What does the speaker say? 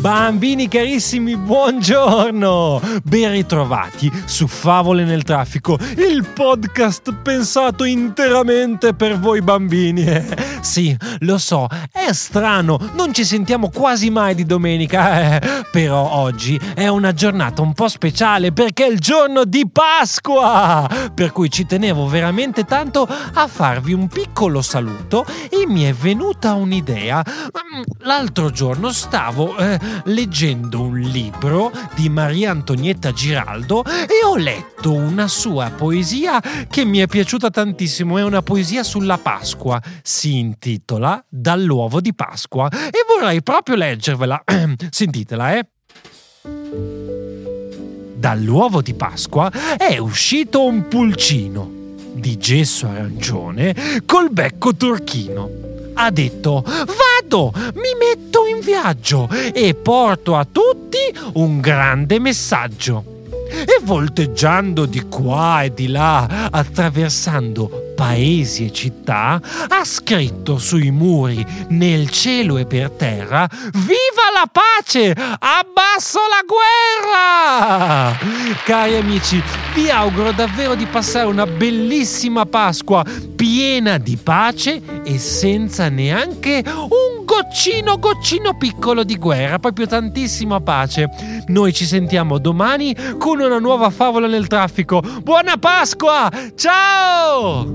Bambini carissimi, buongiorno! Ben ritrovati su Favole nel traffico, il podcast pensato interamente per voi bambini. Eh, sì, lo so, è strano, non ci sentiamo quasi mai di domenica, eh, però oggi è una giornata un po' speciale perché è il giorno di Pasqua, per cui ci tenevo veramente tanto a farvi un piccolo saluto e mi è venuta un'idea. Mm, l'altro giorno stavo eh, leggendo un libro di Maria Antonietta Giraldo e ho letto una sua poesia che mi è piaciuta tantissimo, è una poesia sulla Pasqua, si intitola Dall'uovo di Pasqua e vorrei proprio leggervela. Sentitela, eh. Dall'uovo di Pasqua è uscito un pulcino di gesso arancione col becco turchino. Ha detto: Vado, mi metto in viaggio e porto a tutti un grande messaggio. E volteggiando di qua e di là, attraversando paesi e città, ha scritto sui muri, nel cielo e per terra, Viva la pace! Abbasso la guerra! Cari amici, vi auguro davvero di passare una bellissima Pasqua piena di pace e senza neanche un goccino goccino piccolo di guerra, proprio tantissima pace. Noi ci sentiamo domani con una nuova favola nel traffico. Buona Pasqua! Ciao!